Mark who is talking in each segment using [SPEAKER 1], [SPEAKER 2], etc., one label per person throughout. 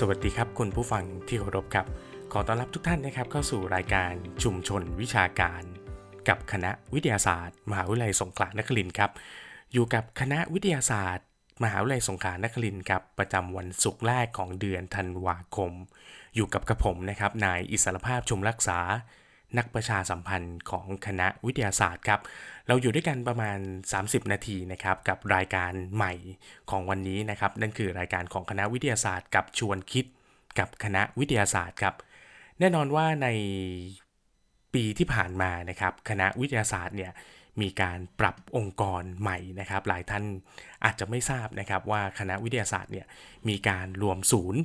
[SPEAKER 1] สวัสดีครับคุณผู้ฟังที่เคารพครับ ขอต้อนรับทุกท่านนะครับเข้าสู่รายการชุมชนวิชาการ กับคณะวิทยาศาสตร์ มหาวิทยาลัยสงขลานครินทร์ครับ อยู่กับคณะวิทยาศาสตร์ มหาวิทยาลัยสงขลานครินทร์ครับประจำวันศุกร์แรกของเดือนธันวาคม อยู่กับกระผมนะครับนายอิสรภาพชุมรักษา นักประชาสัมพันธ์ของคณะวิทยาศาสตร์ครับ เราอยู่ด้วยกันประมาณ 30 นาทีนะครับกับรายการใหม่ของวันนี้นะครับ นั่นคือรายการของคณะวิทยาศาสตร์ กับชวนคิดกับคณะวิทยาศาสตร์ครับแน่นอนว่าในปีที่ผ่านมานะครับ คณะวิทยาศาสตร์เนี่ยมีการปรับองค์กรใหม่นะครับ หลายท่านอาจจะไม่ทราบนะครับว่าคณะวิทยาศาสตร์เนี่ยมีการรวมศูนย์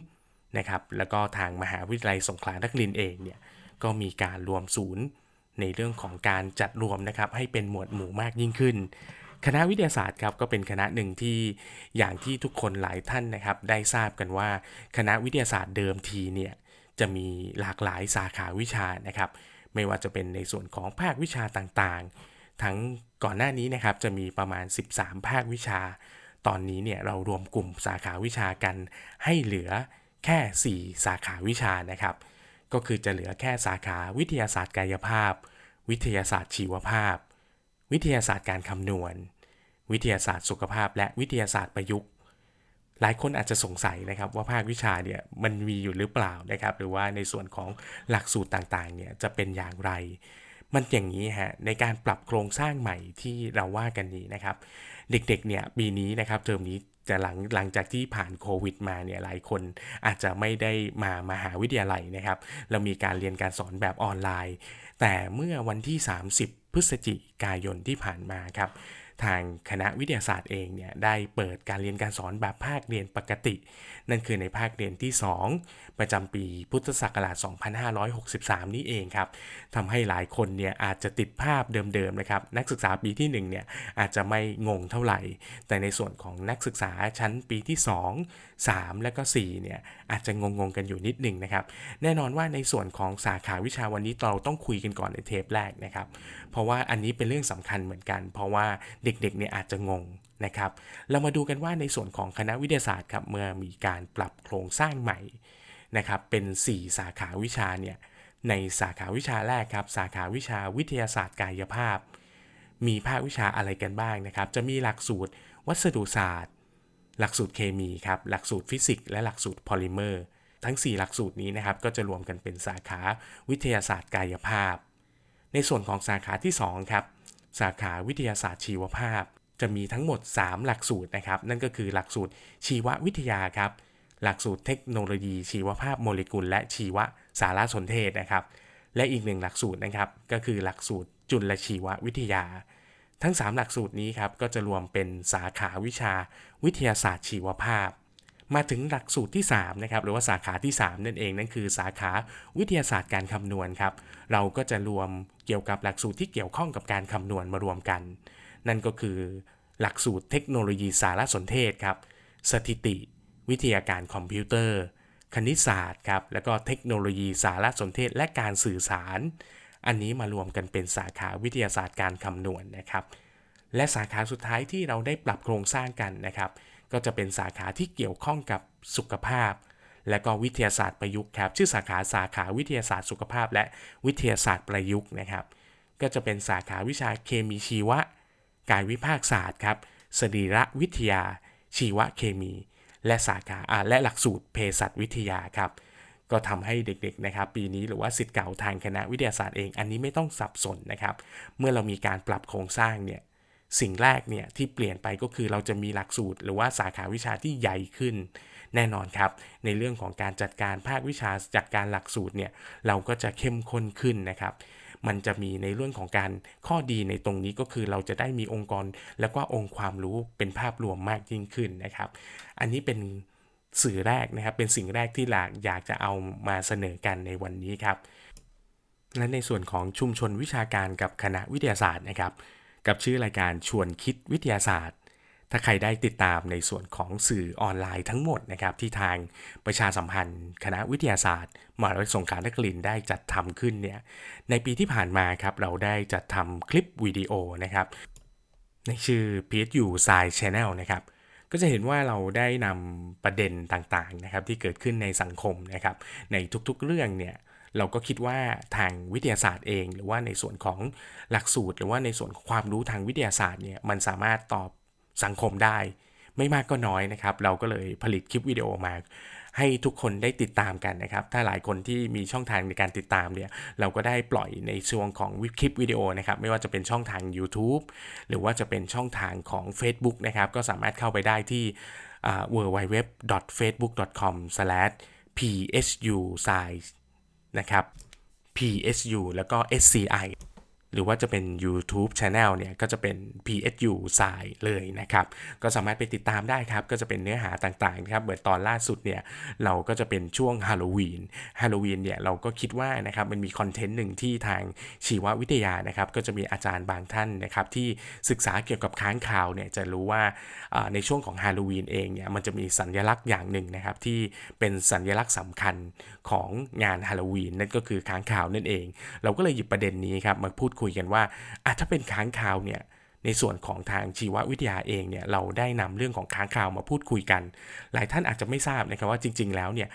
[SPEAKER 1] นะครับ แล้วก็ทางมหาวิทยาลัยสงขลานครินทร์เองเนี่ยก็มีการรวมศูนย์ ในเรื่องของการจัดรวมนะครับให้เป็นหมวดหมู่มากยิ่งขึ้น คณะวิทยาศาสตร์ครับก็เป็นคณะหนึ่งที่อย่างที่ทุกคนหลายท่านนะครับ ได้ทราบกันว่า คณะวิทยาศาสตร์เดิมทีเนี่ยจะมีหลากหลายสาขาวิชานะครับ ไม่ว่าจะเป็นในส่วนของภาควิชาต่างๆ ทั้งก่อนหน้านี้นะครับจะมีประมาณ 13 ภาควิชา ตอนนี้เนี่ยเรารวมกลุ่มสาขาวิชากันให้เหลือแค่ 4 สาขาวิชานะครับ ก็คือจะเหลือแค่สาขาวิทยาศาสตร์กายภาพ วิทยาศาสตร์ชีวภาพ วิทยาศาสตร์การคำนวณ วิทยาศาสตร์สุขภาพ และวิทยาศาสตร์ประยุกต์ หลายคนอาจจะสงสัยนะครับว่าภาควิชาเนี่ยมันมีอยู่หรือเปล่านะครับ หรือว่าในส่วนของหลักสูตรต่างๆเนี่ยจะเป็นอย่างไร มันอย่างนี้ฮะในการปรับโครงสร้างใหม่ที่เราว่ากันนี้นะครับ เด็กๆเนี่ยปีนี้นะครับเทอมนี้ จะหลังหลังจากที่ผ่านโควิดมาเนี่ยหลายคนอาจจะไม่ได้มามาหาวิทยาลัยนะครับ เรามีการเรียนการสอนแบบออนไลน์ แต่เมื่อวันที่ 30 พฤศจิกายนที่ผ่านมาครับ ทางคณะวิทยาศาสตร์เองเนี่ยได้เปิดการเรียนการสอนแบบภาคเรียนปกติ นั่นคือในภาคเรียนที่ 2 ประจำปีพุทธศักราช 2563 นี้เองครับทำให้หลายคนเนี่ยอาจจะติดภาพเดิมๆนะครับนักศึกษาปีที่1เนี่ยอาจจะไม่งงเท่าไหร่ แต่ในส่วนของนักศึกษาชั้นปีที่ 2 3 และก็4เนี่ยอาจจะงงๆกันอยู่นิดหนึ่งนะครับแน่นอนว่าในส่วนของสาขาวิชาวันนี้เราต้องคุยกันก่อนในเทปแรกนะครับเพราะว่าอันนี้เป็นเรื่องสำคัญเหมือนกัน เพราะว่าเเด็กๆเนี่ยอาจจะงงนะครับ เรามาดูกันว่าในส่วนของคณะวิทยาศาสตร์ครับเมื่อมีการปรับโครงสร้างใหม่นะครับเป็น 4 สาขาวิชาเนี่ยในสาขาวิชาแรกครับสาขาวิชาวิทยาศาสตร์กายภาพ มีภาควิชาอะไรกันบ้างนะครับ จะมีหลักสูตรวัสดุศาสตร์ หลักสูตรเคมีครับหลักสูตรฟิสิกส์และหลักสูตรพอลิเมอร์ทั้ง 4 หลักสูตรนี้นะครับก็จะรวมกันเป็นสาขาวิทยาศาสตร์กายภาพ ในส่วนของสาขาที่2ครับ สาขาวิทยาศาสตร์ชีวภาพ จะมีทั้งหมด 3 หลักสูตรนะครับ นั่นก็คือหลักสูตรชีววิทยาครับ หลักสูตรเทคโนโลยีชีวภาพโมเลกุล และชีวสารสนเทศนะครับ และอีกหนึ่งหลักสูตรนะครับก็คือหลักสูตรจุลชีววิทยา ทั้ง 3 หลักสูตรนี้ครับก็จะรวมเป็นสาขาวิชาวิทยาศาสตร์ชีวภาพ มาถึงหลักสูตรที่3นะครับหรือว่าสาขาที่ 3 นั่นเองนั่นคือสาขาวิทยาศาสตร์การคำนวณครับเราก็จะรวมเกี่ยวกับหลักสูตรที่เกี่ยวข้องกับการคำนวณมารวมกัน นั่นก็คือหลักสูตรเทคโนโลยีสารสนเทศครับสถิติ วิทยาการคอมพิวเตอร์ คณิตศาสตร์ครับแล้วก็เทคโนโลยีสารสนเทศและการสื่อสาร อันนี้มารวมกันเป็นสาขาวิทยาศาสตร์การคำนวณนะครับและสาขาสุดท้ายที่เราได้ปรับโครงสร้างกันนะครับ ก็จะเป็นสาขาที่เกี่ยวข้องกับสุขภาพ และก็วิทยาศาสตร์ประยุกต์ครับ ชื่อสาขาสาขาวิทยาศาสตร์สุขภาพ และวิทยาศาสตร์ประยุกต์นะครับ ก็จะเป็นสาขาวิชาเคมีชีวะ กายวิภาคศาสตร์ครับสรีรวิทยา ชีวเคมี และสาขาอ่าและหลักสูตรเภสัชวิทยาครับก็ทำให้เด็กๆนะครับปีนี้หรือว่าสิทธิ์เก่าทางคณะวิทยาศาสตร์เองอันนี้ไม่ต้องสับสนนะครับ เมื่อเรามีการปรับโครงสร้างเนี่ย สิ่งแรกเนี่ยที่เปลี่ยนไปก็คือเราจะมีหลักสูตร หรือว่าสาขาวิชาที่ใหญ่ขึ้น แน่นอนครับ ในเรื่องของการจัดการภาควิชาจัดการหลักสูตรเนี่ยเราก็จะเข้มข้นขึ้นนะครับมันจะมีในเรื่องของการข้อดีในตรงนี้ก็คือเราจะได้มีองค์กร แล้วก็องค์ความรู้เป็นภาพรวมมากยิ่งขึ้นนะครับ อันนี้เป็นสื่อแรกนะครับ เป็นสิ่งแรกที่หลากอยากจะเอามาเสนอกันในวันนี้ครับ และในส่วนของชุมชนวิชาการกับคณะวิทยาศาสตร์นะครับ กับชื่อรายการชวนคิดวิทยาศาสตร์ ถ้าใครได้ติดตามในส่วนของสื่อออนไลน์ทั้งหมดนะครับที่ทางประชาสัมพันธ์ คณะวิทยาศาสตร์มหาวิทยาลัยสงขลานครินทร์ได้จัดทำขึ้นเนี่ยในปีที่ผ่านมาครับเราได้จัดทำคลิปวิดีโอนะครับในชื่อ PSU Science Channel นะครับก็จะเห็นว่าเราได้นำประเด็นต่างๆนะครับที่เกิดขึ้นในสังคมนะครับในทุกๆเรื่องเนี่ย เราก็คิดว่าทางวิทยาศาสตร์เอง หรือว่าในส่วนของหลักสูตร หรือว่าในส่วนความรู้ทางวิทยาศาสตร์เนี่ยมันสามารถตอบสังคมได้ ไม่มากก็น้อยนะครับ เราก็เลยผลิตคลิปวิดีโอมาให้ทุกคนได้ติดตามกันนะครับ ถ้าหลายคนที่มีช่องทางในการติดตามเนี่ย เราก็ได้ปล่อยในช่วงของวิคลิปวิดีโอนะครับ ไม่ว่าจะเป็นช่องทาง YouTube หรือว่าจะเป็นช่องทางของ Facebook นะครับ ก็สามารถเข้าไปได้ที่ www.facebook.com/psu science นะครับ PSU แล้วก็ SCI หรือว่าจะเป็น YouTube Channel เนี่ยก็จะเป็น PSU สายเลยนะครับ ก็สามารถไปติดตามได้ครับ ก็จะเป็นเนื้อหาต่างๆนะครับเหมือนตอนล่าสุดเนี่ยเราก็จะเป็นช่วงฮาโลวีนฮาโลวีนเนี่ยเราก็คิดว่านะครับมันมีคอนเทนต์หนึ่งที่ทางชีววิทยานะครับ ก็จะมีอาจารย์บางท่านนะครับ ที่ศึกษาเกี่ยวกับค้างคาวเนี่ยจะรู้ว่าในช่วงของฮาโลวีนเองเนี่ยมันจะมีสัญลักษณ์อย่างหนึ่งนะครับ ที่เป็นสัญลักษณ์สำคัญของงานฮาโลวีนนั่นก็คือค้างคาวนั่นเอง เราก็เลยหยิบประเด็นนี้ครับมาพูดคุยกันว่าอะถ้าเป็นค้างคาวเนี่ยในส่วนของทางชีววิทยาเองเนี่ยเราได้นำเรื่องของค้างคาวมาพูดคุยกัน หลายท่านอาจจะไม่ทราบนะครับว่าจริง ๆ แล้วเนี่ย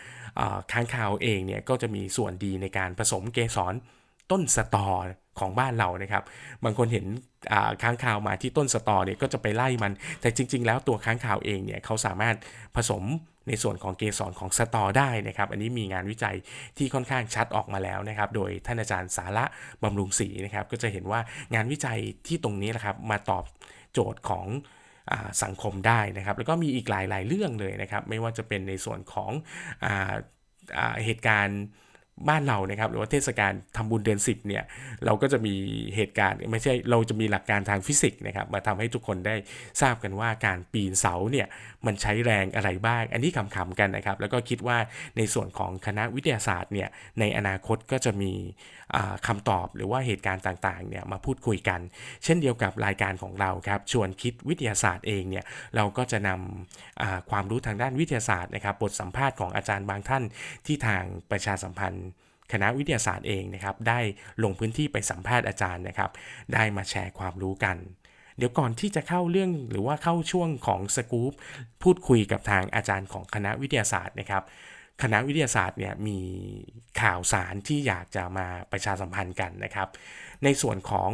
[SPEAKER 1] ค้างคาวเองเนี่ยก็จะมีส่วนดีในการผสมเกสรต้นสตอของบ้านเรานะครับ บางคนเห็นค้างคาวมาที่ต้นสตอเนี่ยก็จะไปไล่มัน แต่จริง ๆ แล้วตัวค้างคาวเองเนี่ยเขาสามารถผสม ในส่วนของเกสรของสตอได้นะครับ อันนี้มีงานวิจัยที่ค่อนข้างชัดออกมาแล้วนะครับ โดยท่านอาจารย์สาระบำรุงศรีนะครับ ก็จะเห็นว่างานวิจัยที่ตรงนี้นะครับมาตอบโจทย์ของสังคมได้นะครับ แล้วก็มีอีกหลาย ๆ เรื่องเลยนะครับ ไม่ว่าจะเป็นในส่วนของอเหตุการณ์บ้านเรานะครับหรือว่าเทศกาลทำบุญเดือน 10เนี่ยเราก็จะมีเหตุการณ์ไม่ใช่เราจะมีหลักการทางฟิสิกส์นะครับมาทำให้ทุกคนได้ทราบกันว่าการปีนเสาเนี่ย มันใช้แรงอะไรบ้าง อันนี้ขำๆกันนะครับ แล้วก็คิดว่าในส่วนของคณะวิทยาศาสตร์เนี่ยในอนาคตก็จะมีคำตอบหรือว่าเหตุการณ์ต่างๆเนี่ยมาพูดคุยกัน เช่นเดียวกับรายการของเราครับชวนคิดวิทยาศาสตร์เองเนี่ยเราก็จะนำความรู้ทางด้านวิทยาศาสตร์นะครับบทสัมภาษณ์ของอาจารย์บางท่านที่ทางประชาสัมพันธ์คณะวิทยาศาสตร์เองนะครับได้ลงพื้นที่ไปสัมภาษณ์อาจารย์นะครับ ได้มาแชร์ความรู้กัน เดี๋ยวก่อนที่จะเข้าเรื่องหรือว่าเข้าช่วงของสกู๊ปพูดคุยกับทางอาจารย์ของคณะวิทยาศาสตร์นะครับ คณะวิทยาศาสตร์เนี่ยมีข่าวสารที่อยากจะมาประชาสัมพันธ์กันนะครับ ในส่วนของ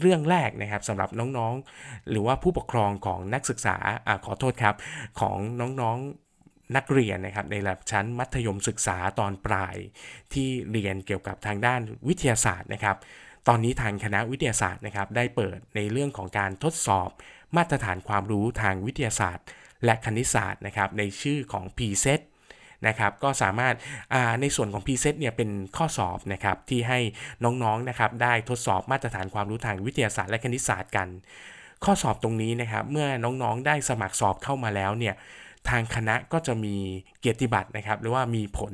[SPEAKER 1] เรื่องแรกนะครับสำหรับน้องๆ หรือว่าผู้ปกครองของนักศึกษาอขอโทษครับของน้องๆนักเรียนนะครับในระดับชั้นมัธยมศึกษาตอนปลายที่เรียนเกี่ยวกับทางด้านวิทยาศาสตร์นะครับ ตอนนี้ทางคณะวิทยาศาสตร์นะครับได้เปิดในเรื่องของการทดสอบ มาตรฐานความรู้ทางวิทยาศาสตร์ และคณิตศาสตร์นะครับในชื่อของ PSET นะครับก็สามารถในส่วนของ P-Set เนี่ยเป็นข้อสอบนะครับที่ให้น้องๆนะครับได้ทดสอบมาตรฐานความรู้ทางวิทยาศาสตร์และคณิตศาสตร์กัน ข้อสอบตรงนี้นะครับเมื่อน้องๆได้สมัครสอบเข้ามาแล้วเนี่ย ทางคณะก็จะมีเกียรติบัตรนะครับ หรือว่ามีผล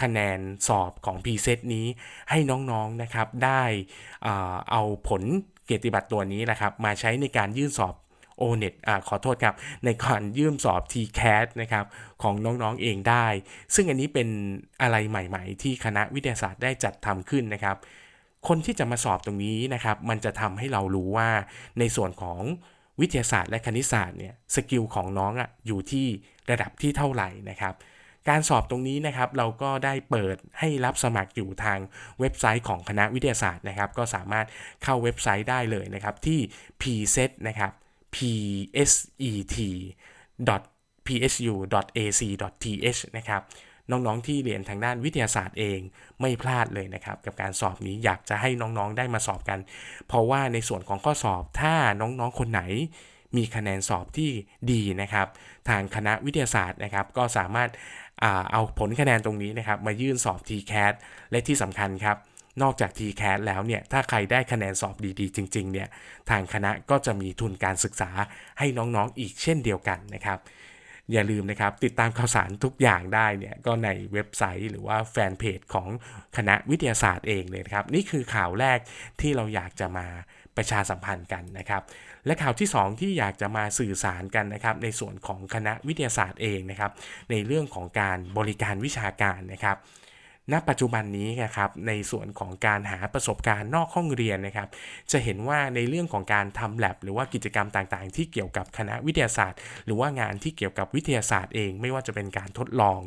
[SPEAKER 1] คะแนนสอบของ P-Set นี้ให้น้องๆนะครับได้เอาผลเกียรติบัตรตัวนี้นะครับ มาใช้ในการยื่นสอบ o n e t อ่าขอโทษครับ ในการยื่มสอบ TCAT นะครับของน้องๆเองได้ ซึ่งอันนี้เป็นอะไรใหม่ ๆ ที่คณะวิทยาศาสตร์ได้จัดทำขึ้นนะครับ คนที่จะมาสอบตรงนี้นะครับ มันจะทำให้เรารู้ว่าในส่วนของ วิทยาศาสตร์และคณิตศาสตร์เนี่ยสกิลของน้องอะอยู่ที่ระดับที่เท่าไหร่นะครับการสอบตรงนี้นะครับเราก็ได้เปิดให้รับสมัครอยู่ทางเว็บไซต์ของคณะวิทยาศาสตร์นะครับ ก็สามารถเข้าเว็บไซต์ได้เลยนะครับที่ pset นะครับ pset.psu.ac.th นะครับ น้องๆที่เรียนทางด้านวิทยาศาสตร์เองไม่พลาดเลยนะครับกับการสอบนี้อยากจะให้น้องๆได้มาสอบกัน เพราะว่าในส่วนของข้อสอบถ้าน้องๆคนไหนมีคะแนนสอบที่ดีนะครับ ทางคณะวิทยาศาสตร์นะครับ ก็สามารถเอาผลคะแนนตรงนี้นะครับ มายื่นสอบ TCAT และที่สำคัญครับ นอกจาก TCAT แล้วเนี่ย ถ้าใครได้คะแนนสอบดีๆ จริง ๆ เนี่ย ทางคณะก็จะมีทุนการศึกษาให้น้องๆอีกเช่นเดียวกันนะครับ อย่าลืมนะครับ ติดตามข่าวสารทุกอย่างได้เนี่ยก็ในเว็บไซต์หรือว่าแฟนเพจของคณะวิทยาศาสตร์เองเลยนะครับ นี่คือข่าวแรกที่เราอยากจะมาประชาสัมพันธ์กันนะครับ และข่าวที่ 2 ที่อยากจะมาสื่อสารกันนะครับในส่วนของคณะวิทยาศาสตร์เองนะครับ ในเรื่องของการบริการวิชาการนะครับ ณปัจจุบันนี้นะครับในส่วนของการหาประสบการณ์นอกห้องเรียนนะครับ จะเห็นว่าในเรื่องของการทำแลบหรือว่ากิจกรรมต่างๆ ที่เกี่ยวกับคณะวิทยาศาสตร์ หรือว่างานที่เกี่ยวกับวิทยาศาสตร์เอง ไม่ว่าจะเป็นการทดลอง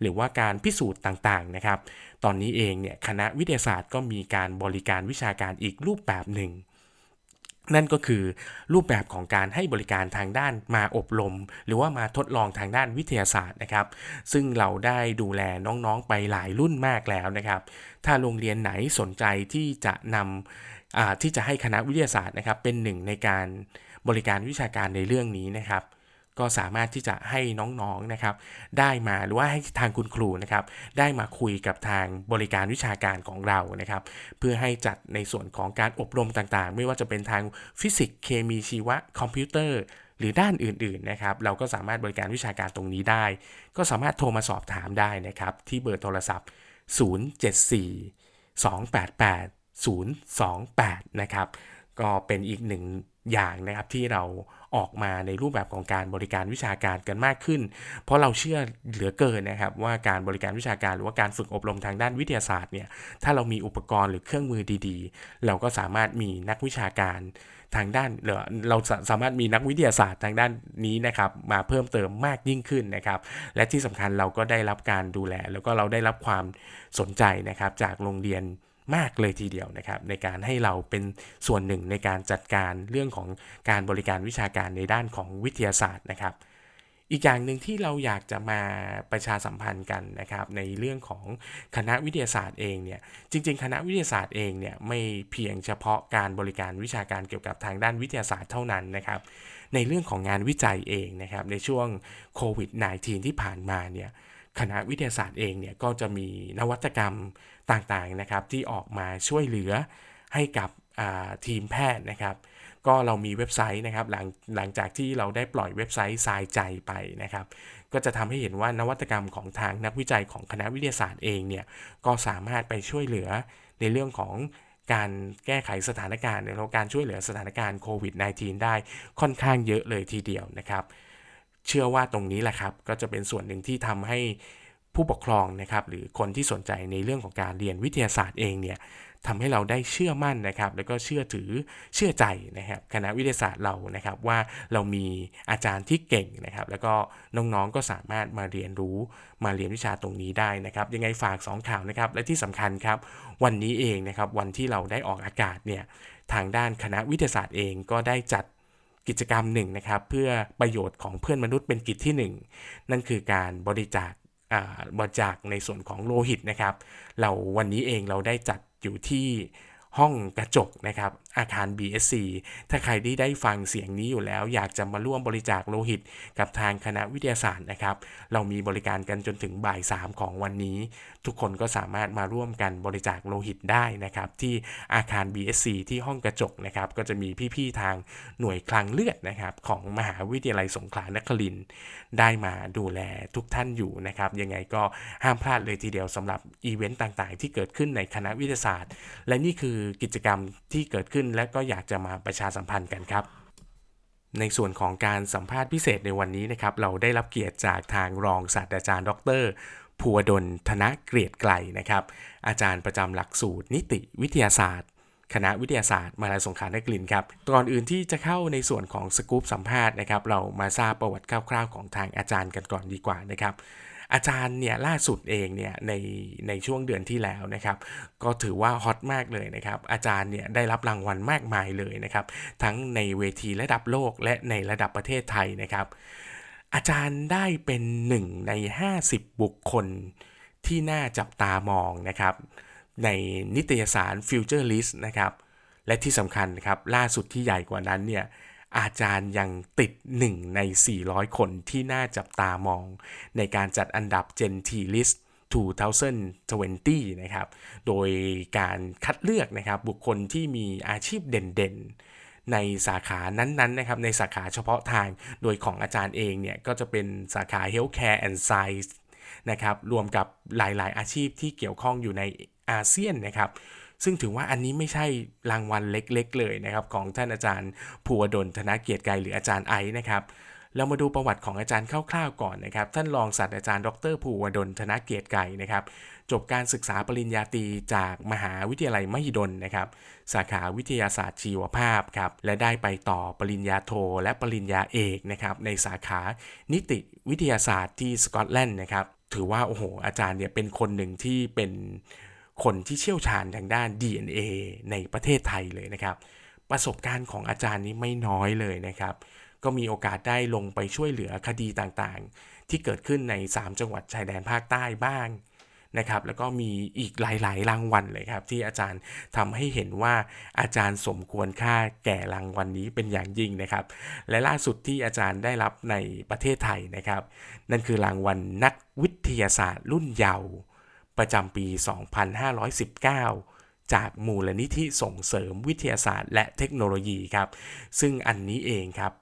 [SPEAKER 1] หรือว่าการพิสูจน์ต่างๆนะครับ ตอนนี้เองเนี่ยคณะวิทยาศาสตร์ก็มีการบริการวิชาการอีกรูปแบบหนึ่ง นั่นก็คือรูปแบบของการให้บริการทางด้านมาอบรม หรือว่ามาทดลองทางด้านวิทยาศาสตร์นะครับ ซึ่งเราได้ดูแลน้องๆไปหลายรุ่นมากแล้วนะครับ ถ้าโรงเรียนไหนสนใจที่จะนำที่จะให้คณะวิทยาศาสตร์นะครับเป็นหนึ่งในการบริการวิชาการในเรื่องนี้นะครับ ก็สามารถที่จะให้น้องๆนะครับ ได้มาหรือว่าให้ทางคุณครูนะครับ ได้มาคุยกับทางบริการวิชาการของเรานะครับ เพื่อให้จัดในส่วนของการอบรมต่างๆ ไม่ว่าจะเป็นทางฟิสิกส์เคมีชีวะคอมพิวเตอร์หรือด้านอื่นๆนะครับ เราก็สามารถบริการวิชาการตรงนี้ได้ ก็สามารถโทรมาสอบถามได้นะครับ ที่เบอร์โทรศัพท์ 074 288 028 นะครับ ก็เป็นอีกหนึ่ง อย่างนะครับที่เราออกมาในรูปแบบของการบริการวิชาการกันมากขึ้น เพราะเราเชื่อเหลือเกินนะครับว่าการบริการวิชาการหรือว่าการฝึกอบรมทางด้านวิทยาศาสตร์เนี่ยถ้าเรามีอุปกรณ์หรือเครื่องมือดีๆ เราก็สามารถมีนักวิชาการทางด้านเราสามารถมีนักวิทยาศาสตร์ทางด้านนี้นะครับมาเพิ่มเติมมากยิ่งขึ้นนะครับ และที่สำคัญเราก็ได้รับการดูแล แล้วก็เราได้รับความสนใจนะครับจากโรงเรียน มากเลยทีเดียวนะครับในการให้เราเป็นส่วนหนึ่งในการจัดการเรื่องของการบริการวิชาการในด้านของวิทยาศาสตร์นะครับ อีกอย่างหนึ่งที่เราอยากจะมาประชาสัมพันธ์กันนะครับในเรื่องของคณะวิทยาศาสตร์เองเนี่ยจริง ๆ คณะวิทยาศาสตร์เองเนี่ยไม่เพียงเฉพาะการบริการวิชาการเกี่ยวกับทางด้านวิทยาศาสตร์เท่านั้นนะครับในเรื่องของงานวิจัยเองนะครับในช่วงโควิด -19 ที่ผ่านมาเนี่ยคณะวิทยาศาสตร์เองเนี่ยก็จะมีนวัตกรรม ต่างๆนะครับที่ออกมาช่วยเหลือให้กับทีมแพทย์นะครับ ก็เรามีเว็บไซต์นะครับหลังหลังจากที่เราได้ปล่อยเว็บไซต์ทรายใจไปนะครับ ก็จะทำให้เห็นว่านวัตกรรมของทางนักวิจัยของคณะวิทยาศาสตร์เองเนี่ยก็สามารถไปช่วยเหลือในเรื่องของการแก้ไขสถานการณ์ในการช่วยเหลือสถานการณ์โควิด -19 ได้ค่อนข้างเยอะเลยทีเดียวนะครับ เชื่อว่าตรงนี้แหละครับ ก็จะเป็นส่วนหนึ่งที่ทำให้ ผู้ปกครองนะครับหรือคนที่สนใจในเรื่องของการเรียนวิทยาศาสตร์เองเนี่ยทำให้เราได้เชื่อมั่นนะครับ แล้วก็เชื่อถือเชื่อใจนะครับคณะวิทยาศาสตร์เรานะครับว่าเรามีอาจารย์ที่เก่งนะครับ แล้วก็น้องๆก็สามารถมาเรียนรู้มาเรียนวิชาตรงนี้ได้นะครับ ยังไงฝาก 2 ข่าวนะครับ และที่สำคัญครับ วันนี้เองนะครับวันที่เราได้ออกอากาศเนี่ยทางด้านคณะวิทยาศาสตร์เองก็ได้จัดกิจกรรมหนึ่งนะครับ เพื่อประโยชน์ของเพื่อนมนุษย์เป็นกิจที่ 1 นั่นคือการบริจาค บริจาคในส่วนของโลหิตนะครับ เราวันนี้เองเราได้จัดอยู่ที่ห้องกระจกนะครับอาคาร BSC ถ้าใครที่ได้ฟังเสียงนี้อยู่แล้ว อยากจะมาร่วมบริจาคโลหิต กับทางคณะวิทยาศาสตร์นะครับ เรามีบริการกันจนถึงบ่าย 3 ของวันนี้ ทุกคนก็สามารถมาร่วมกันบริจาคโลหิตได้นะครับ ที่อาคาร BSC ที่ห้องกระจกนะครับ ก็จะมีพี่ๆทางหน่วยคลังเลือดนะครับ ของมหาวิทยาลัยสงขลานครินได้มาดูแลทุกท่านอยู่นะครับยังไงก็ห้ามพลาดเลยทีเดียวสำหรับอีเวนต์ต่างๆ ที่เกิดขึ้นในคณะวิทยาศาสตร์ และนี่คือกิจกรรมที่เกิดขึ้นและก็อยากจะมาประชาสัมพันธ์กันครับ ในส่วนของการสัมภาษณ์พิเศษในวันนี้นะครับ เราได้รับเกียรติจากทางรองศาสตราจารย์ ดรภูวดลธนเกลียดไกลนะครับ อาจารย์ประจำหลักสูตร นิติวิทยาศาสตร์ คณะวิทยาศาสตร์มหาลัยสงขลานครินครับก่อนอื่นที่จะเข้าในส่วนของสกู๊ปสัมภาษณ์นะครับ เรามาทราบประวัติคร่าวๆ ของทางอาจารย์กันก่อนดีกว่านะครับ อาจารย์เนี่ยล่าสุดเองเนี่ยในในช่วงเดือนที่แล้วนะครับ ก็ถือว่าฮอตมากเลยนะครับ อาจารย์เนี่ยได้รับรางวัลมากมายเลยนะครับ ทั้งในเวทีระดับโลกและในระดับประเทศไทยนะครับ อาจารย์ได้เป็นหนึ่งใน 50 บุคคลที่น่าจับตามองนะครับ ในนิตยสาร Future List นะครับและที่สำคัญครับล่าสุดที่ใหญ่กว่านั้นเนี่ย อาจารย์ยังติด 1 ใน 400 คนที่น่าจับตามอง ในการจัดอันดับ Gen T List 2020 นะครับ โดยการคัดเลือกนะครับบุคคลที่มีอาชีพเด่นๆ ในสาขานั้นๆ นะครับ ในสาขาเฉพาะทาง โดยของอาจารย์เองเนี่ย ก็จะเป็นสาขา Healthcare and Science นะครับ รวมกับหลายๆ อาชีพที่เกี่ยวข้องอยู่ในอาเซียนนะครับ ซึ่งถือว่าอันนี้ไม่ใช่รางวัลเล็กๆ เลยนะครับของท่านอาจารย์ภูวดลธนเกียรติไกรหรืออาจารย์ไอนะครับเรามาดูประวัติของอาจารย์คร่าวๆก่อนนะครับ ท่านรองศาสตราจารย์ดรภูวดลธนเกียรติไก่นะครับ จบการศึกษาปริญญาตรีจากมหาวิทยาลัยมหิดลนะครับ สาขาวิทยาศาสตร์ชีวภาพครับ และได้ไปต่อปริญญาโทและปริญญาเอกนะครับ ในสาขานิติวิทยาศาสตร์ที่สกอตแลนด์นะครับ ถือว่าโอ้โหอาจารย์เนี่ยเป็นคนหนึ่งที่เป็น คนที่เชี่ยวชาญทางด้าน DNA ในประเทศไทยเลยนะครับ ประสบการณ์ของอาจารย์นี้ไม่น้อยเลยนะครับ ก็มีโอกาสได้ลงไปช่วยเหลือคดีต่างๆ ที่เกิดขึ้นใน 3 จังหวัดชายแดนภาคใต้บ้างนะครับแล้วก็มีอีกหลาย ๆ รางวัลเลยครับ ที่อาจารย์ทำให้เห็นว่าอาจารย์สมควรค่าแก่รางวัลนนี้เป็นอย่างยิ่งนะครับ และล่าสุดที่อาจารย์ได้รับในประเทศไทยนะครับ นั่นคือรางวัลนักวิทยาศาสตร์รุ่นเยาว์ ประจำปี 2519 จากมูลนิธิส่งเสริมวิทยาศาสตร์ และเทคโนโลยีครับ ซึ่งอันนี้เองครับ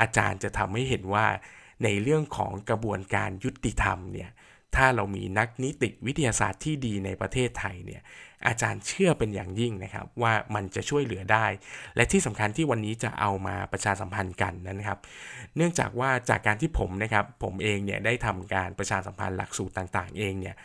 [SPEAKER 1] อาจารย์จะทำให้เห็นว่า ในเรื่องของกระบวนการยุติธรรมเนี่ยถ้าเรามีนักนิติวิทยาศาสตร์ที่ดีในประเทศไทยเนี่ยอาจารย์เชื่อเป็นอย่างยิ่งนะครับ ว่ามันจะช่วยเหลือได้ และที่สำคัญที่วันนี้จะเอามาประชาสัมพันธ์กันนะครับ เนื่องจากว่าจากการที่ผมนะครับผมเองเนี่ยได้ทำการประชาสัมพันธ์หลักสูตรต่างๆ เองเนี่ย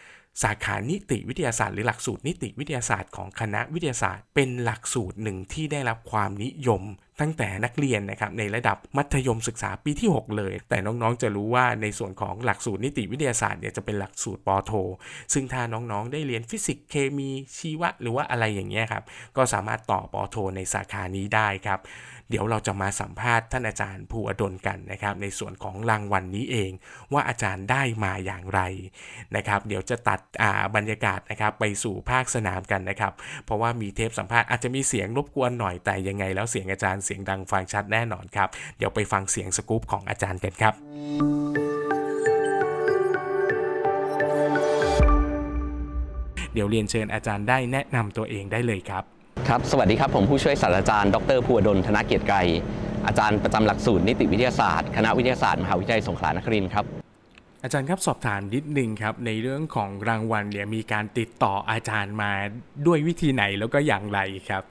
[SPEAKER 1] สาขานิติวิทยาศาสตร์หรือหลักสูตรนิติวิทยาศาสตร์ของคณะวิทยาศาสตร์ เป็นหลักสูตรหนึ่งที่ได้รับความนิยม ตั้งแต่นักเรียนนะครับในระดับมัธยมศึกษาปีที่ 6 เลย แต่น้องๆจะรู้ว่าในส่วนของหลักสูตรนิติวิทยาศาสตร์เนี่ยจะเป็นหลักสูตรป.โท ซึ่งถ้าน้องๆได้เรียนฟิสิกส์เคมีชีวะ หรือว่าอะไรอย่างเงี้ยครับก็สามารถต่อ ป.โท ในสาขานี้ได้ครับ เดี๋ยวเราจะมาสัมภาษณ์ท่านอาจารย์ภูอดลกันนะครับ ในส่วนของรางวัลนี้เอง ว่าอาจารย์ได้มาอย่างไรนะครับ เดี๋ยวจะตัดบรรยากาศนะครับไปสู่ภาคสนามกันนะครับ เพราะว่ามีเทปสัมภาษณ์อาจจะมีเสียงรบกวนหน่อยแต่ยังไง แล้วเสียงอาจารย์เสียงดังฟังชัดแน่นอนครับ เดี๋ยวไปฟังเสียงสกู๊ปของอาจารย์กันครับเดี๋ยวเรียนเชิญอาจารย์ได้แนะนำตัวเองได้เลยครับ
[SPEAKER 2] ครับ สวัสดีครับ ผมผู้ช่วยศาสตราจารย์ ดรภูวดล ธนเกียรติไกร อาจารย์ประจำหลักสูตรนิติวิทยาศาสตร์ คณะวิทยาศาสตร์ มหาวิทยาลัยสงขลานครินทร์ครับ
[SPEAKER 1] อาจารย์ครับสอบถามนิดนึงครับ ในเรื่องของรางวัลเนี่ยมีการติดต่ออาจารย์มาด้วยวิธีไหนแล้วก็อย่างไรครับ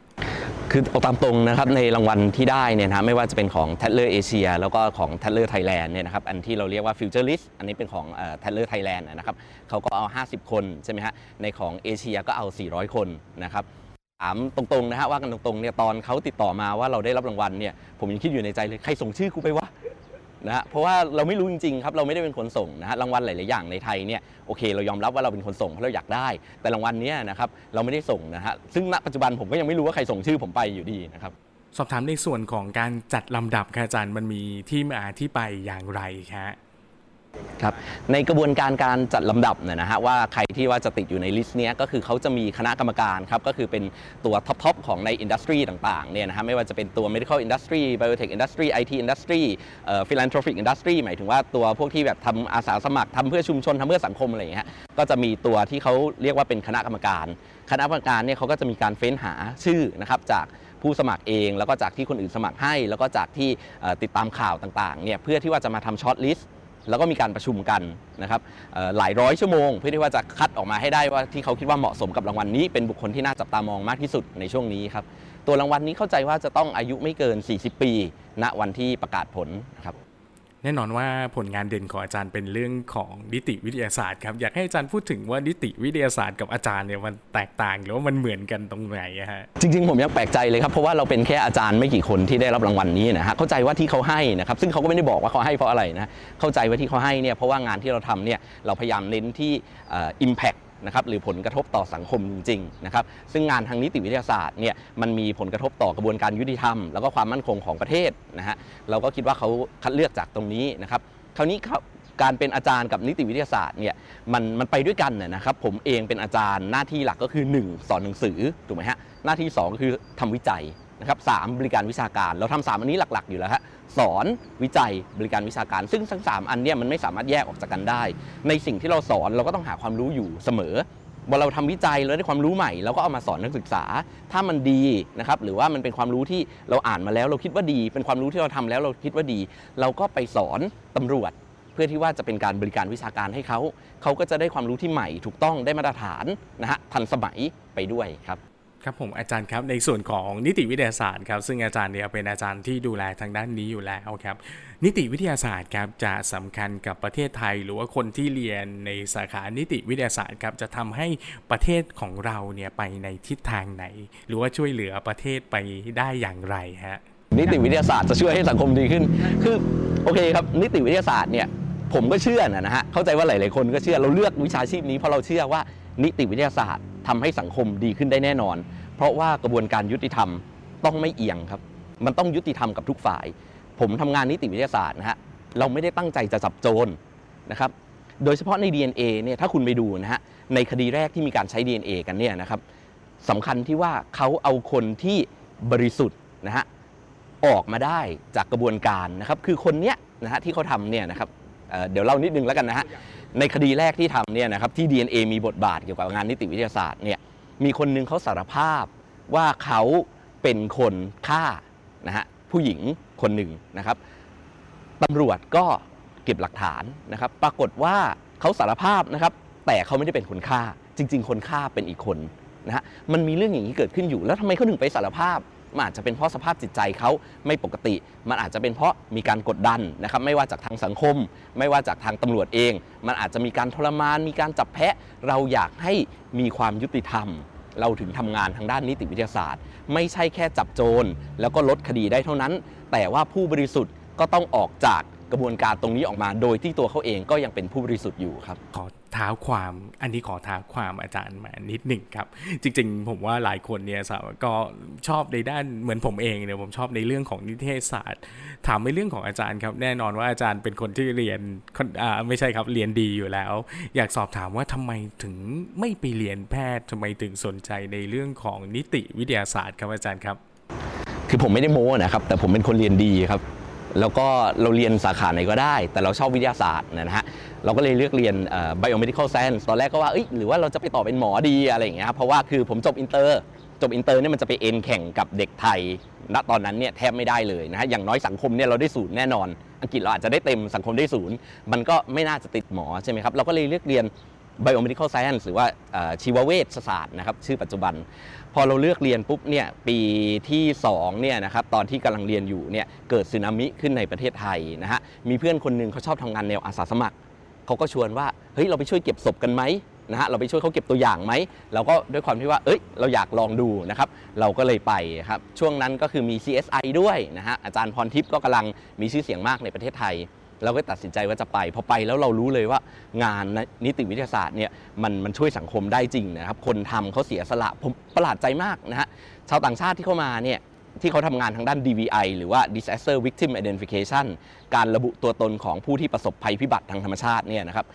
[SPEAKER 2] คือเอาตามตรงนะครับในรางวัลที่ได้เนี่ยนะไม่ว่าจะเป็นของ t ท d เลอร์เอเชียแล้วก็ของ t ท d เลอร์ไทยแลนด์เนี่ยนะครับอันที่เราเรียกว่า Future List อันนี้เป็นของ t ท d เลอร์ไทยแลนด์นะครับเขาก็เอา 50 คนใช่ไหมฮะในของเอเชียก็เอา 400 คนนะครับถามตรงๆนะฮะว่ากันตรงๆเนี่ยตอนเขาติดต่อมาว่าเราได้รับรางวัลเนี่ยผมยังคิดอยู่ในใจเลยใครส่งชื่อกูไปวะนะฮะเพราะว่าเราไม่รู้จริงๆครับเราไม่ได้เป็นคนส่งนะฮะรางวัลหลายๆอย่างในไทยเนี่ยโอเค เรายอมรับว่าเราเป็นคนส่งเพราะเราอยากได้ แต่รางวัลเนี้ยนะครับเราไม่ได้ส่งนะฮะซึ่งณปัจจุบันผมก็ยังไม่รู้ว่าใครส่งชื่อผมไปอยู่ดีนะครับ
[SPEAKER 1] สอบถามในส่วนของการจัดลำดับค่ะอาจารย์มันมีที่มาที่ไปอย่างไรครับ
[SPEAKER 2] ครับในกระบวนการการจัดลำดับเนี่ยนะฮะว่าใครที่ว่าจะติดอยู่ใน list เนี้ยก็คือเขาจะมีคณะกรรมการครับก็คือเป็นตัว top ๆของใน industry ต่างๆเนี่ยนะฮะไม่ว่าจะเป็นตัว medical industry biotech industry IT industry เอ่อ philanthropic industry หมายถึงว่าตัวพวกที่แบบทำอาสาสมัครทำเพื่อชุมชนทำเพื่อสังคมอะไรอย่างเงี้ยก็จะมีตัวที่เขาเรียกว่าเป็นคณะกรรมการ คณะกรรมการเนี่ยเขาก็จะมีการเฟ้นหาชื่อนะครับจากผู้สมัครเองแล้วก็จากที่คนอื่นสมัครให้ แล้วก็จากที่ติดตามข่าวต่างๆเนี่ยเพื่อที่ว่าจะมาทำ shortlist แล้วก็มีการประชุมกันนะครับหลายร้อยชั่วโมง เพื่อที่ว่าจะคัดออกมาให้ได้ว่าที่เขาคิดว่าเหมาะสมกับรางวัลนี้ เป็นบุคคลที่น่าจับตามองมากที่สุดในช่วงนี้ครับตัวรางวัลนี้เข้าใจว่าจะต้องอายุไม่เกิน 40 ปี ณวันที่ประกาศผลนะครับ
[SPEAKER 1] แน่นอนว่าผลงานเด่นของอาจารย์เป็นเรื่องของนิติวิทยาศาสตร์ครับ อยากให้อาจารย์พูดถึงว่านิติวิทยาศาสตร์กับอาจารย์เนี่ยมันแตกต่างหรือว่ามันเหมือนกันตรงไหนฮะ
[SPEAKER 2] จริงๆ ผมยังแปลกใจเลยครับ เพราะว่าเราเป็นแค่อาจารย์ไม่กี่คนที่ได้รับรางวัลนี้นะฮะเข้าใจว่าที่เขาให้นะครับซึ่งเขาก็ไม่ได้บอกว่าเขาให้เพราะอะไรนะเข้าใจว่าที่เขาให้เนี่ยเพราะว่างานที่เราทำเนี่ยเราพยายามเน้นที่อ่อ impact นะครับหรือผลกระทบต่อสังคมจริงๆนะครับซึ่งงานทางนิติวิทยาศาสตร์เนี่ยมันมีผลกระทบต่อกระบวนการยุติธรรม แล้วก็ความมั่นคงของประเทศนะฮะเราก็คิดว่าเขาคัดเลือกจากตรงนี้นะครับคราวนี้ครับการเป็นอาจารย์กับนิติวิทยาศาสตร์เนี่ยมันมันไปด้วยกันนะนะครับผมเองเป็นอาจารย์หน้าที่หลักก็คือ 1 สอนหนังสือถูกไหมฮะหน้าที่2ก็คือทำวิจัย นะครับสามบริการวิชาการ เราทำสามอันนี้หลัก ๆ อยู่แล้วฮะสอนวิจัยบริการวิชาการ ซึ่งทั้งสามอันเนี่ยมันไม่สามารถแยกออกจากกันได้ ในสิ่งที่เราสอนเราก็ต้องหาความรู้อยู่เสมอเวลาเราทำวิจัยเราได้ความรู้ใหม่เราก็เอามาสอนนักศึกษา ถ้ามันดีนะครับหรือว่ามันเป็นความรู้ที่เราอ่านมาแล้ว เราคิดว่าดี เป็นความรู้ที่เราทำแล้วเราคิดว่าดี เราก็ไปสอนตำรวจ เพื่อที่ว่าจะเป็นการบริการวิชาการให้เขาเขาก็จะได้ความรู้ที่ใหม่ ถูกต้องได้มาตรฐานนะฮะทันสมัยไปด้วยครับ
[SPEAKER 1] ครับผมอาจารย์ครับในส่วนของนิติวิทยาศาสตร์ครับซึ่งอาจารย์เนี่ยเป็นอาจารย์ที่ดูแลทางด้านนี้อยู่แล้วครับ นิติวิทยาศาสตร์ครับจะสำคัญกับประเทศไทย หรือว่าคนที่เรียนในสาขานิติวิทยาศาสตร์ครับจะทำให้ประเทศของเราเนี่ยไปในทิศทางไหน หรือว่าช่วยเหลือประเทศไปได้อย่างไรฮะ
[SPEAKER 2] นิติวิทยาศาสตร์จะช่วยให้สังคมดีขึ้น คือโอเคครับนิติวิทยาศาสตร์เนี่ยผมก็เชื่อนะฮะเข้าใจว่าหลาย ๆ คนก็เชื่อเราเลือกวิชาชีพนี้เพราะเราเชื่อว่านิติวิทยาศาสตร์ ทำให้สังคมดีขึ้นได้แน่นอน เพราะว่ากระบวนการยุติธรรมต้องไม่เอียงครับ มันต้องยุติธรรมกับทุกฝ่าย ผมทำงานนิติวิทยาศาสตร์นะฮะเราไม่ได้ตั้งใจจะจับโจรนะครับโดยเฉพาะใน DNA เนี่ยถ้าคุณไปดูนะฮะในคดีแรกที่มีการใช้ DNA กันเนี่ยนะครับสำคัญที่ว่าเขาเอาคนที่บริสุทธิ์นะฮะออกมาได้จากกระบวนการนะครับคือคนเนี้ยนะฮะที่เขาทำเนี่ยนะครับเเดี๋ยวเล่านิดนึงแล้วกันนะฮะ ในคดีแรกที่ทำเนี่ยนะครับที่ DNA มีบทบาทเกี่ยวกับงานนิติวิทยาศาสตร์เนี่ยมีคนหนึงเขาสารภาพว่าเขาเป็นคนฆ่านะฮะผู้หญิงคนหนึ่งนะครับตำรวจก็เก็บหลักฐานนะครับ ปรากฏว่าเขาสารภาพนะครับ แต่เขาไม่ได้เป็นคนฆ่า จริง ๆ คนฆ่าเป็นอีกคนนะฮะมันมีเรื่องอย่างนี้เกิดขึ้นอยู่แล้วทำไมเขาถึงไปสารภาพ มันอาจจะเป็นเพราะสภาพจิตใจเขาไม่ปกติ มันอาจจะเป็นเพราะมีการกดดันนะครับไม่ว่าจากทางสังคม ไม่ว่าจากทางตำรวจเอง มันอาจจะมีการทรมาน มีการจับแพะ เราอยากให้มีความยุติธรรม เราถึงทำงานทางด้านนิติวิทยาศาสตร์ ไม่ใช่แค่จับโจรแล้วก็ลดคดีได้เท่านั้น แต่ว่าผู้บริสุทธิ์ก็ต้องออกจากกระบวนการตรงนี้ออกมา โดยที่ตัวเขาเองก็ยังเป็นผู้บริสุทธิ์อยู่ครับ
[SPEAKER 1] ขอ ท้าความอันนี้ขอท้าความอาจารย์มานิดหนึ่งครับ จริงๆ ผมว่าหลายคนเนี่ยก็ชอบในด้านเหมือนผมเองเนี่ยผมชอบในเรื่องของนิเทศศาสตร์ ถามในเรื่องของอาจารย์ครับแน่นอนว่าอาจารย์เป็นคนที่เรียนนไม่ใช่ครับเรียนดีอยู่แล้ว อยากสอบถามว่าทำไมถึงไม่ไปเรียนแพทย์ทำไมถึงสนใจในเรื่องของนิติวิทยาศาสตร์ครับอาจารย์ครับ
[SPEAKER 2] คือผมไม่ได้โม้นะครับ แต่ผมเป็นคนเรียนดีครับ แล้วก็เราเรียนสาขาไหนก็ได้ แต่เราชอบวิทยาศาสตร์นะฮะเราก็เลยเลือกเรียน biomedical science ตอนแรกก็ว่าหรือว่าเราจะไปต่อเป็นหมอดีอะไรอย่างเงี้ยครับเพราะว่าคือผมจบอินเตอร์จบอินเตอร์เนี่ยมันจะไปเอ็นแข่งกับเด็กไทย ณตอนนั้นเนี่ยแทบไม่ได้เลยนะฮะอย่างน้อยสังคมเนี่ยเราได้ศูนย์แน่นอน อังกฤษเราอาจจะได้เต็มสังคมได้ศูนย์มันก็ไม่น่าจะติดหมอใช่ไหมครับเราก็เลยเลือกเรียน biomedical science หรือว่าชีวเวชศาสตร์นะครับชื่อปัจจุบัน พอเราเลือกเรียนปุ๊บเนี่ยปีที่2เนี่ยนะครับตอนที่กำลังเรียนอยู่เนี่ยเกิดสึนามิขึ้นในประเทศไทยนะฮะมีเพื่อนคนหนึ่งเขาชอบทำงานแนวอาสาสมัครเขาก็ชวนว่าเฮ้ยเราไปช่วยเก็บศพกันไหมนะฮะเราไปช่วยเขาเก็บตัวอย่างไหมเราก็ด้วยความที่ว่าเอ้ยเราอยากลองดูนะครับเราก็เลยไปครับช่วงนั้นก็คือมี CSI ด้วยนะฮะอาจารย์พรทิพย์ก็กำลังมีชื่อเสียงมากในประเทศไทย เราก็ตัดสินใจว่าจะไป พอไปแล้วเรารู้เลยว่างานนิติวิทยาศาสตร์เนี่ยมันมันช่วยสังคมได้จริงนะครับ คนทำเขาเสียสละผมประหลาดใจมากนะฮะชาวต่างชาติที่เข้ามาเนี่ยที่เขาทำงานทางด้าน DVI หรือว่า Disaster Victim Identification การระบุตัวตนของผู้ที่ประสบภัยพิบัติทางธรรมชาติเนี่ยนะครับ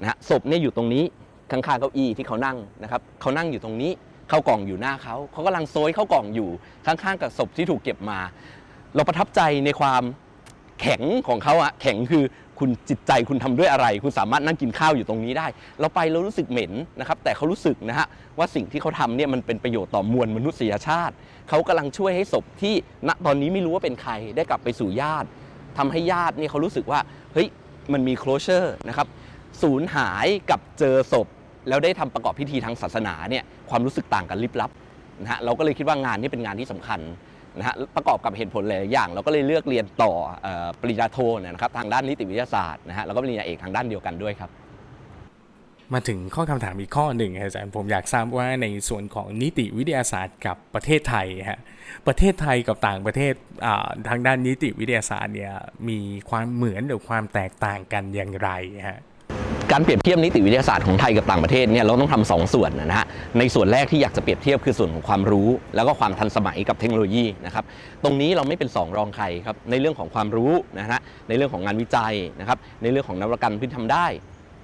[SPEAKER 2] นะฮะศพเนี่ยอยู่ตรงนี้ข้างๆเก้าอี้ที่เขานั่งนะครับเขานั่งอยู่ตรงนี้เข้ากล่องอยู่หน้าเขาเขากำลังโซยเข้ากล่องอยู่ข้างๆกับศพที่ถูกเก็บมา เราประทับใจในความ แข็งของเขาอะแข็งคือคุณจิตใจคุณทำด้วยอะไร คุณสามารถนั่งกินข้าวอยู่ตรงนี้ได้ เราไปเรารู้สึกเหม็นนะครับ แต่เขารู้สึกนะฮะว่าสิ่งที่เขาทำเนี่ยมันเป็นประโยชน์ต่อมวลมนุษยชาติ เขากำลังช่วยให้ศพที่ณตอนนี้ไม่รู้ว่าเป็นใครได้กลับไปสู่ญาติทำให้ญาติเนี่ยเขารู้สึกว่าเฮ้ยมันมี closure นะครับสูญหายกับเจอศพ แล้วได้ทำประกอบพิธีทางศาสนาเนี่ยความรู้สึกต่างกันลิบลับนะฮะเราก็เลยคิดว่างานนี้เป็นงานที่สำคัญ นะฮะประกอบกับเหตุผลหลายอย่าง เราก็เลยเลือกเรียนต่ออปริญญาโทเนยนะครับทางด้านนิติวิทยาศาสตร์นะฮะแล้วก็ปริญญาเอกทางด้านเดียวกันด้วยครับ
[SPEAKER 1] มาถึงข้อคำถามอีกข้อหนึ่งอาจารย์ผมอยากทราบว่าในส่วนของนิติวิทยาศาสตร์กับประเทศไทยฮะประเทศไทยกับต่างประเทศทางด้านนิติวิทยาศาสตร์เนี่ยมีความเหมือนหรือความแตกต่างกันอย่างไรฮะ
[SPEAKER 2] การเปรียบเทียบนิติวิทยาศาสตร์ของไทยกับต่างประเทศเนี่ยเราต้องทำสองส่วนนะฮะในส่วนแรกที่อยากจะเปรียบเทียบคือส่วนของความรู้ แล้วก็ความทันสมัยกับเทคโนโลยีนะครับตรงนี้เราไม่เป็นสองรองใครครับในเรื่องของความรู้นะฮะในเรื่องของงานวิจัยนะครับในเรื่องของนวัตกรรมที่ทำได้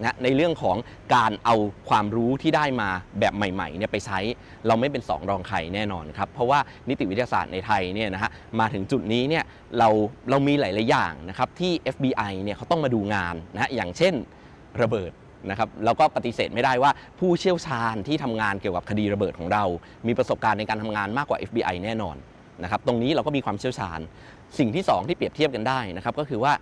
[SPEAKER 2] นะในเรื่องของการเอาความรู้ที่ได้มาแบบใหม่ๆเนี่ยไปใช้เราไม่เป็นสองรองใครแน่นอนครับเพราะว่านิติวิทยาศาสตร์ในไทยเนี่ยนะฮะมาถึงจุดนี้เนี่ยเราเรามีหลายๆอย่างนะครับที่ FBI เนี่ยเขาต้องมาดูงานนะฮะอย่างเช่น ระเบิดนะครับเราก็ปฏิเสธไม่ได้ว่าผู้เชี่ยวชาญที่ทำงานเกี่ยวกับคดีระเบิดของเรา มีประสบการณ์ในการทำงานมากกว่า FBI แน่นอนนะครับตรงนี้เราก็มีความเชี่ยวชาญ สิ่งที่ 2 ที่เปรียบเทียบกันได้นะครับก็คือว่า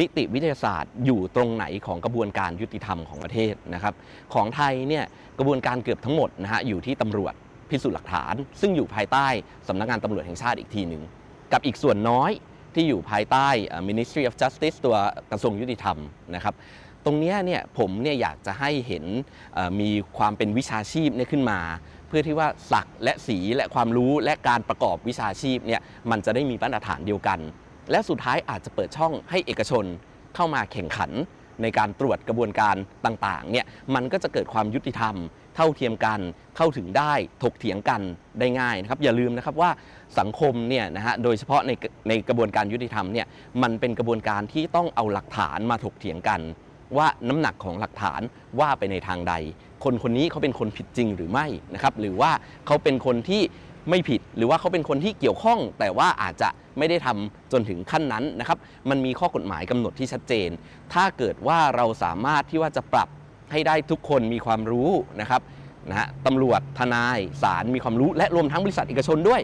[SPEAKER 2] นิติวิทยาศาสตร์อยู่ตรงไหนของกระบวนการยุติธรรมของประเทศนะครับของไทยเนี่ยกระบวนการเกือบทั้งหมดนะฮะอยู่ที่ตำรวจพิสูจน์หลักฐาน ซึ่งอยู่ภายใต้สำนักงานตำรวจแห่งชาติอีกทีหนึ่งกับอีกส่วนน้อยที่อยู่ภายใต้ Ministry of Justice ตัวกระทรวงยุติธรรมนะครับ ตรงนี้เนี่ยผมเนี่ยอยากจะให้เห็นมีความเป็นวิชาชีพเนี่ยขึ้นมา เพื่อที่ว่าศักและสีและความรู้และการประกอบวิชาชีพเนี่ยมันจะได้มีมาตรฐานเดียวกัน และสุดท้ายอาจจะเปิดช่องให้เอกชนเข้ามาแข่งขันในการตรวจกระบวนการต่างๆ เนี่ยมันก็จะเกิดความยุติธรรม เท่าเทียมกัน เข้าถึงได้ถกเถียงกันได้ง่ายนะครับ อย่าลืมนะครับว่าสังคมเนี่ยนะฮะโดยเฉพาะในในกระบวนการยุติธรรมเนี่ยมันเป็นกระบวนการที่ต้องเอาหลักฐานมาถกเถียงกัน ว่าน้ำหนักของหลักฐานว่าไปในทางใด คนคนนี้เขาเป็นคนผิดจริงหรือไม่นะครับหรือว่าเขาเป็นคนที่ไม่ผิดหรือว่าเขาเป็นคนที่เกี่ยวข้อง แต่ว่าอาจจะไม่ได้ทำจนถึงขั้นนั้นนะครับ มันมีข้อกฎหมายกำหนดที่ชัดเจน ถ้าเกิดว่าเราสามารถที่ว่าจะปรับให้ได้ทุกคนมีความรู้นะครับนะฮะตำรวจทนายศาลมีความรู้และรวมทั้งบริษัทเอกชนด้วย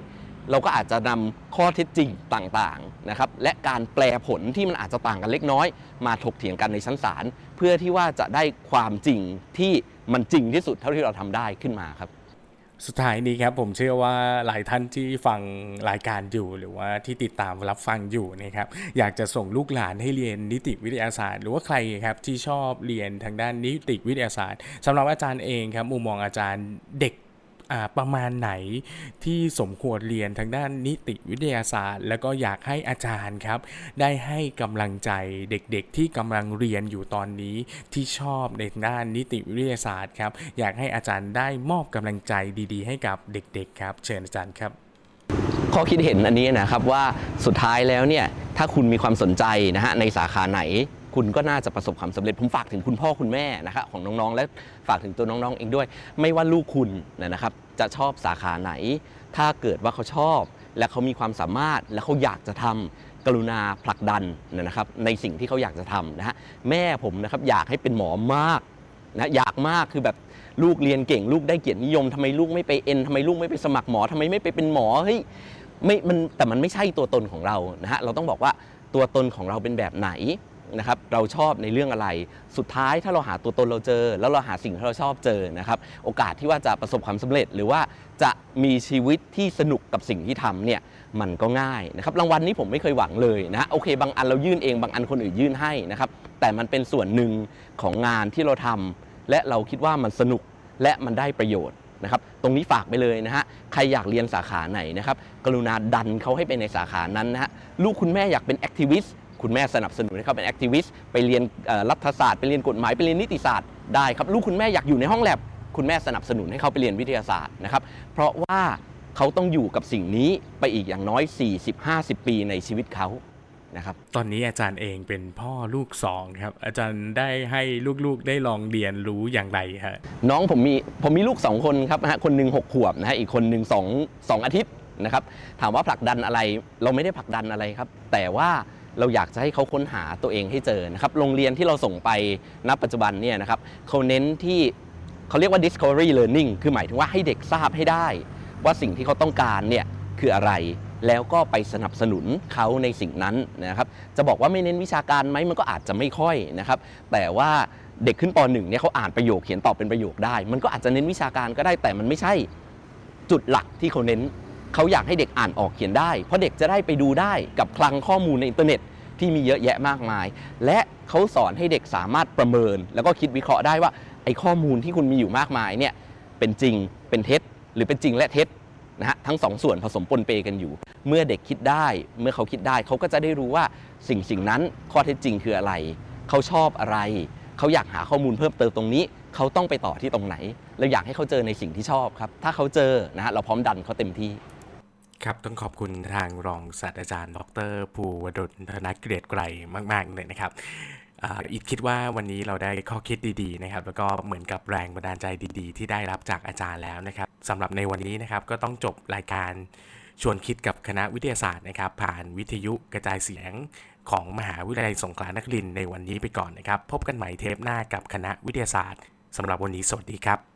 [SPEAKER 2] เราก็อาจจะนำข้อเท็จจริงต่างๆนะครับและการแปลผลที่มันอาจจะต่างกันเล็กน้อย มาถกเถียงกันในชั้นศาลเพื่อที่ว่าจะได้ความจริงที่มันจริงที่สุดเท่าที่เราทำได้ขึ้นมาครับ
[SPEAKER 1] สุดท้ายนี้ครับผมเชื่อว่าหลายท่านที่ฟังรายการอยู่ หรือว่าที่ติดตามรับฟังอยู่นะครับอยากจะส่งลูกหลานให้เรียนนิติวิทยาศาสตร์ หรือว่าใครครับที่ชอบเรียนทางด้านนิติวิทยาศาสตร์สำหรับอาจารย์เองครับมุมมองอาจารย์เด็ก ประมาณไหนที่สมควรเรียนทางด้านนิติวิทยาศาสตร์ แล้วก็อยากให้อาจารย์ครับ ได้ให้กำลังใจเด็กๆ ที่กำลังเรียนอยู่ตอนนี้ที่ชอบในด้านนิติวิทยาศาสตร์ครับ อยากให้อาจารย์ได้มอบกำลังใจดี ๆ ให้กับเด็กๆ ครับ เชิญอาจารย์ครับ
[SPEAKER 2] ข้อคิดเห็นอันนี้นะครับว่าสุดท้ายแล้วเนี่ยถ้าคุณมีความสนใจนะฮะในสาขาไหน คุณก็น่าจะประสบความสำเร็จ ผมฝากถึงคุณพ่อคุณแม่นะครับของน้องๆ และฝากถึงตัวน้องๆเองด้วย ไม่ว่าลูกคุณนะครับ จะชอบสาขาไหน ถ้าเกิดว่าเขาชอบ และเขามีความสามารถและเขาอยากจะทำกรุณาผลักดันนะครับ ในสิ่งที่เขาอยากจะทำนะฮะแม่ผมนะครับอยากให้เป็นหมอมากนะอยากมากคือแบบลูกเรียนเก่ง ลูกได้เกียรตินิยมทำไมลูกไม่ไปเอ็นทำไมลูกไม่ไปสมัครหมอทำไมไม่ไปเป็นหมอเฮ้ยไม่มันแต่มันไม่ใช่ตัวตนของเรานะฮะเราต้องบอกว่าตัวตนของเราเป็นแบบไหน นะครับเราชอบในเรื่องอะไร สุดท้ายถ้าเราหาตัวตนเราเจอ แล้วเราหาสิ่งที่เราชอบเจอนะครับโอกาสที่ว่าจะประสบความสำเร็จ หรือว่าจะมีชีวิตที่สนุกกับสิ่งที่ทำเนี่ยมันก็ง่ายนะครับรางวัลนี้ผมไม่เคยหวังเลยนะโอเค บางอันเรายื่นเองบางอันคนอื่นยื่นให้นะครับแต่มันเป็นส่วนหนึ่งของงานที่เราทำและเราคิดว่ามันสนุกและมันได้ประโยชน์นะครับตรงนี้ฝากไปเลยนะฮะใครอยากเรียนสาขาไหนนะครับกรุณาดันเขาให้ไปในสาขานั้นนะฮะลูกคุณแม่อยากเป็น activist คุณแม่สนับสนุนให้เขาเป็น activist ไปเรียนรัฐศาสตร์ไปเรียนกฎหมายไปเรียนนิติศาสตร์ได้ครับลูกคุณแม่อยากอยู่ในห้องแลบคุณแม่สนับสนุนให้เขาไปเรียนวิทยาศาสตร์นะครับ เพราะว่าเขาต้องอยู่กับสิ่งนี้ไปอีกอย่างน้อย 40-50 ปีในชีวิตเขานะครับ
[SPEAKER 1] ตอนนี้อาจารย์เองเป็นพ่อลูกสองครับ อาจารย์ได้ให้ลูกๆได้ลองเรียนรู้อย่างไรครั
[SPEAKER 2] น้องผมมีผมมีลูกสองคนครับนะฮะคนหนึ่งหกขวบนะฮะอีกคนหนึ่งสองสองอาทิตย์นะครับ ถามว่าผลักดันอะไรเราไม่ได้ผลักดันอะไรครับ แต่ว่า เราอยากจะให้เขาค้นหาตัวเองให้เจอนะครับโรงเรียนที่เราส่งไปณปัจจุบันเนี่ยนะครับเขาเน้นที่เขาเรียกว่า discovery learning คือหมายถึงว่าให้เด็กทราบให้ได้ ว่าสิ่งที่เขาต้องการเนี่ยคืออะไรแล้วก็ไปสนับสนุนเขาในสิ่งนั้นนะครับ จะบอกว่าไม่เน้นวิชาการไหมมันก็อาจจะไม่ค่อยนะครับ แต่ว่าเด็กขึ้นป .1 เนี่ยเขาอ่านประโยคเขียนตอบเป็นประโยคได้ มันก็อาจจะเน้นวิชาการก็ได้แต่มันไม่ใช่จุดหลักที่เขาเน้น เขาอยากให้เด็กอ่านออกเขียนได้ เพราะเด็กจะได้ไปดูได้กับคลังข้อมูลในอินเทอร์เน็ตที่มีเยอะแยะมากมาย และเขาสอนให้เด็กสามารถประเมิน แล้วก็คิดวิเคราะห์ได้ว่าไอ้ข้อมูลที่คุณมีอยู่มากมายเนี่ยเป็นจริงเป็นเท็จ หรือเป็นจริงและเท็จนะฮะทั้งสองส่วนผสมปนเปกันอยู่ เมื่อเด็กคิดได้ เมื่อเขาคิดได้เขาก็จะได้รู้ว่าสิ่งสิ่งนั้นข้อเท็จจริงคืออะไร เขาชอบอะไร เขาอยากหาข้อมูลเพิ่มเติมตรงนี้ เขาต้องไปต่อที่ตรงไหน เราอยากให้เขาเจอในสิ่งที่ชอบครับ ถ้าเขาเจอนะฮะเราพร้อมดันเขาเต็มที่
[SPEAKER 1] ครับต้องขอบคุณทางรองศาสตราจารย์ ดรภูวดลธนกเกรดไกรมาก ๆ เลยนะครับอีกคิดว่าวันนี้เราได้ข้อคิดดีๆนะครับ แล้วก็เหมือนกับแรงบันดาลใจดีๆ ที่ได้รับจากอาจารย์แล้วนะครับสำหรับในวันนี้นะครับก็ต้องจบรายการชวนคิดกับคณะวิทยาศาสตร์นะครับ ผ่านวิทยุกระจายเสียงของมหาวิทยาลัยสงขลานครินในวันนี้ไปก่อนนะครับ พบกันใหม่เทปหน้ากับคณะวิทยาศาสตร์สำหรับวันนี้สวัสดีครับ